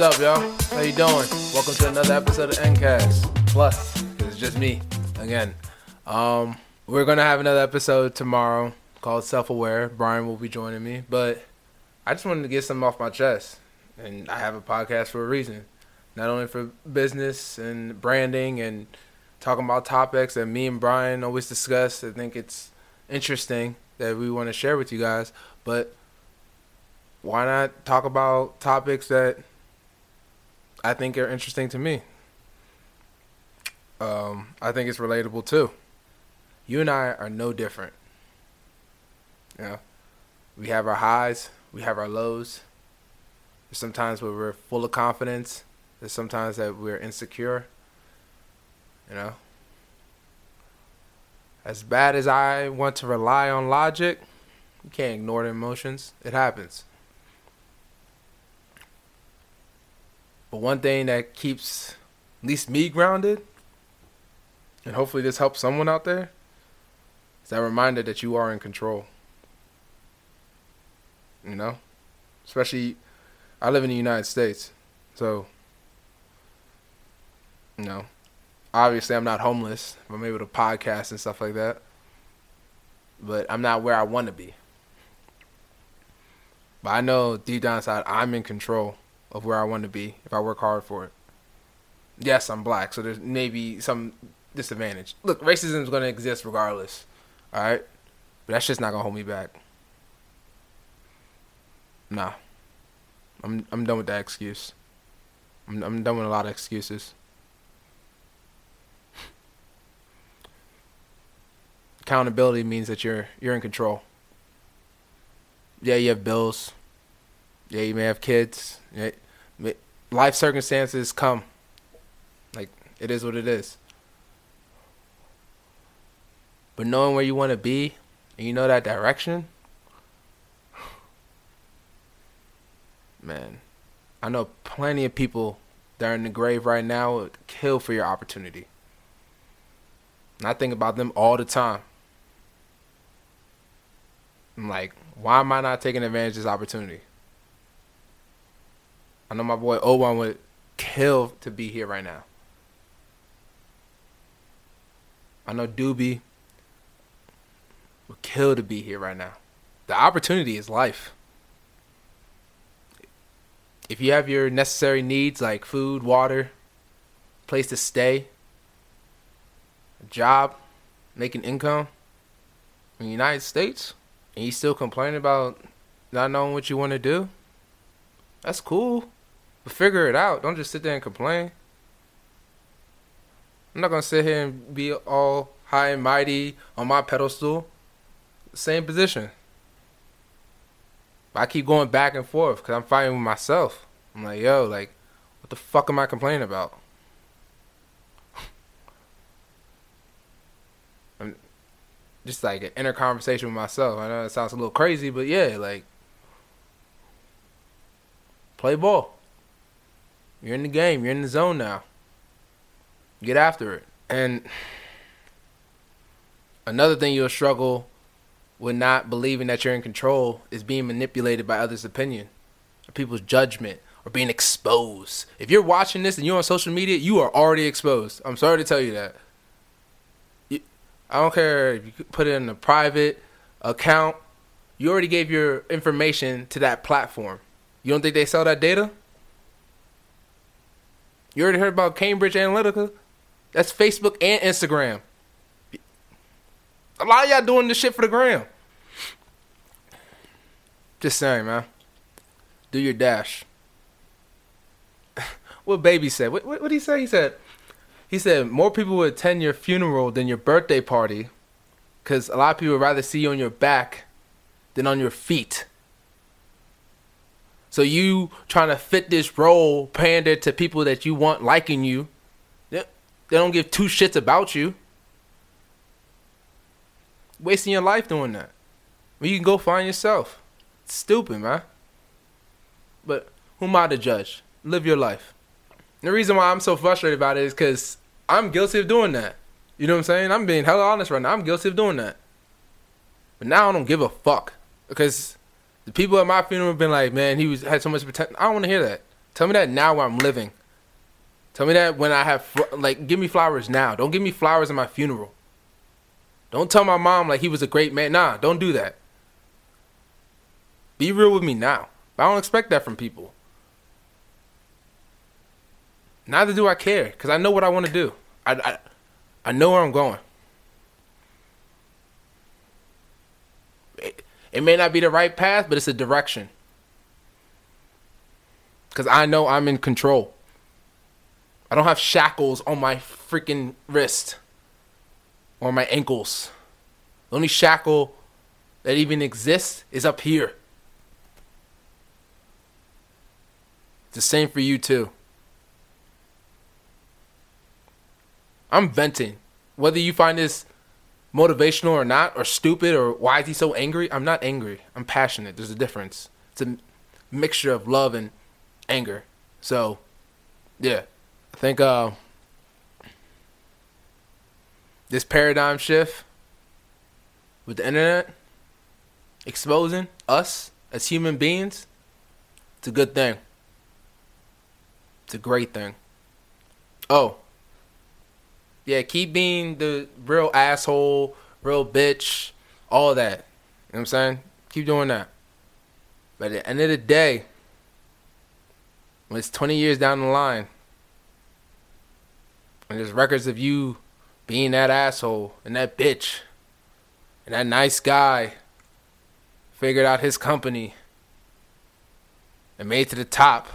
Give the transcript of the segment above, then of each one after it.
up, y'all? How you doing? Welcome to another episode of N.Cast Plus. It's just me again. Um, we're gonna have another episode tomorrow called Self Aware. Brian will be joining me, but I just wanted to get something off my chest, and I have a podcast for a reason. Not only for business and branding and talking about topics that me and Brian always discuss. I think it's interesting that we want to share with you guys, but why not talk about topics that I think are interesting to me? Um, I think it's relatable too. You and I are no different. Know, we have our highs, we have our lows. There's sometimes where we're full of confidence. There's sometimes that we're insecure. You know, as bad as I want to rely on logic, you can't ignore the emotions. It happens. But one thing that keeps at least me grounded, and hopefully this helps someone out there, is that reminder that you are in control. You know? Especially, I live in the United States. So, you know, obviously I'm not homeless. I'm able to podcast and stuff like that. But I'm not where I want to be. But I know deep down inside I'm in control of where I want to be if I work hard for it. Yes, I'm black, so there's maybe some disadvantage. Look, racism is going to exist regardless. All right? But that's just not going to hold me back. Nah. I'm I'm done with that excuse. I'm I'm done with a lot of excuses. Accountability means that you're you're in control. Yeah, you have bills. Yeah, you may have kids. Yeah, life circumstances come. Like it is what it is. But knowing where you want to be and you know that direction, man, I know plenty of people that are in the grave right now would kill for your opportunity. And I think about them all the time. I'm like, why am I not taking advantage of this opportunity? I know my boy Owan would kill to be here right now. I know Doobie would kill to be here right now. The opportunity is life. If you have your necessary needs like food, water, place to stay, a job, making income in the United States, and you still complain about not knowing what you want to do, that's cool. But figure it out. Don't just sit there and complain. I'm not gonna sit here and be all high and mighty on my pedestal. Same position. I keep going back and forth because I'm fighting with myself. I'm like, yo, like, what the fuck am I complaining about? I'm just like an inner conversation with myself. I know it sounds a little crazy, but yeah, like, play ball. You're in the game. You're in the zone now. Get after it. And another thing you'll struggle with not believing that you're in control is being manipulated by others' opinion or people's judgment or being exposed. If you're watching this and you're on social media, you are already exposed. I'm sorry to tell you that. I don't care if you put it in a private account. You already gave your information to that platform. You don't think they sell that data? You already heard about Cambridge Analytica? That's Facebook and Instagram. A lot of y'all doing this shit for the gram. Just saying, man. Do your dash. what baby said? What what did he say? He said he said more people would attend your funeral than your birthday party, because a lot of people would rather see you on your back than on your feet. So you trying to fit this role, pander to people that you want liking you. They, don't give two shits about you. Wasting your life doing that. When you can go find yourself. It's stupid, man. But who am I to judge? Live your life. The reason why I'm so frustrated about it is because I'm guilty of doing that. You know what I'm saying? I'm being hella honest right now. I'm guilty of doing that. But now I don't give a fuck. Because the people at my funeral have been like, man, he was had so much potential. I don't want to hear that. Tell me that now where I'm living. Tell me that when I have like give me flowers now. Don't give me flowers at my funeral. Don't tell my mom like he was a great man. Nah, don't do that. Be real with me now. I don't expect that from people. Neither do I care because I know what I want to do. I, I I know where I'm going. It, may not be the right path, but it's a direction. Because I know I'm in control. I don't have shackles on my freaking wrist or my ankles. The only shackle that even exists is up here. It's the same for you, too. I'm venting. Whether you find this motivational or not, or stupid, or why is he so angry? I'm not angry. I'm passionate. There's a difference. It's a mixture of love and anger. So, yeah, I think uh, this paradigm shift with the internet exposing us as human beings, it's a good thing. It's a great thing. Oh, yeah, keep being the real asshole, real bitch, all that. You know what I'm saying? Keep doing that. But at the end of the day, when it's 20 years down the line, and there's records of you being that asshole and that bitch and that nice guy figured out his company and made to the top.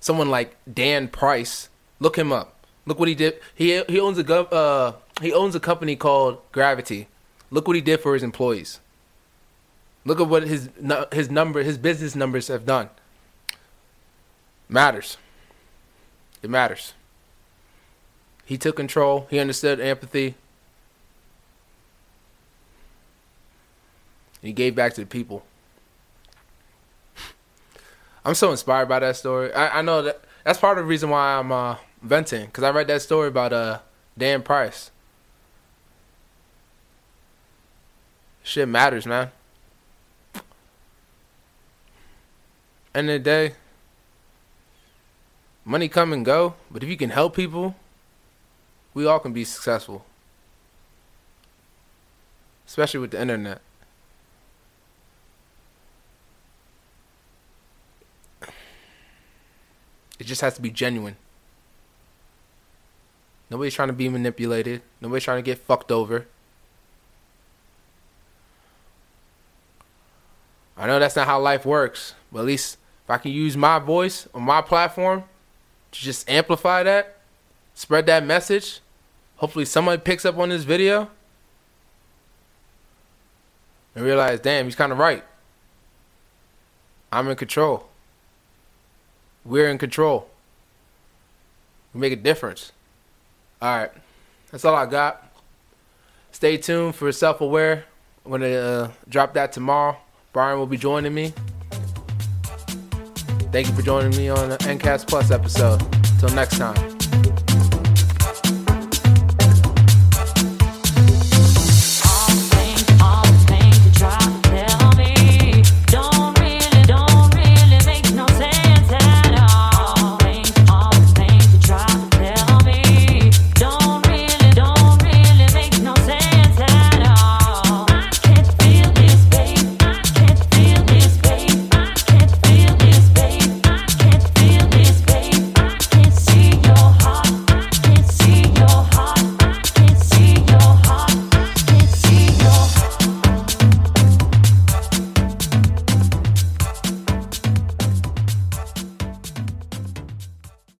Someone like Dan Price, look him up. Look what he did. He he owns a gov, uh he owns a company called Gravity. Look what he did for his employees. Look at what his his number his business numbers have done. Matters. It matters. He took control. He understood empathy. He gave back to the people. I'm so inspired by that story. I, I know that that's part of the reason why I'm uh, venting because I read that story about uh Dan Price. Shit matters, man. End of the day, money come and go, but if you can help people, we all can be successful. Especially with the internet. It just has to be genuine. Nobody's trying to be manipulated. Nobody's trying to get fucked over. I know that's not how life works, but at least if I can use my voice on my platform to just amplify that, spread that message, hopefully somebody picks up on this video and realize, damn, he's kind of right. I'm in control. We're in control. We make a difference. All right. That's all I got. Stay tuned for Self Aware. I'm to uh, drop that tomorrow. Brian will be joining me. Thank you for joining me on the N.Cast Plus episode. Until next time.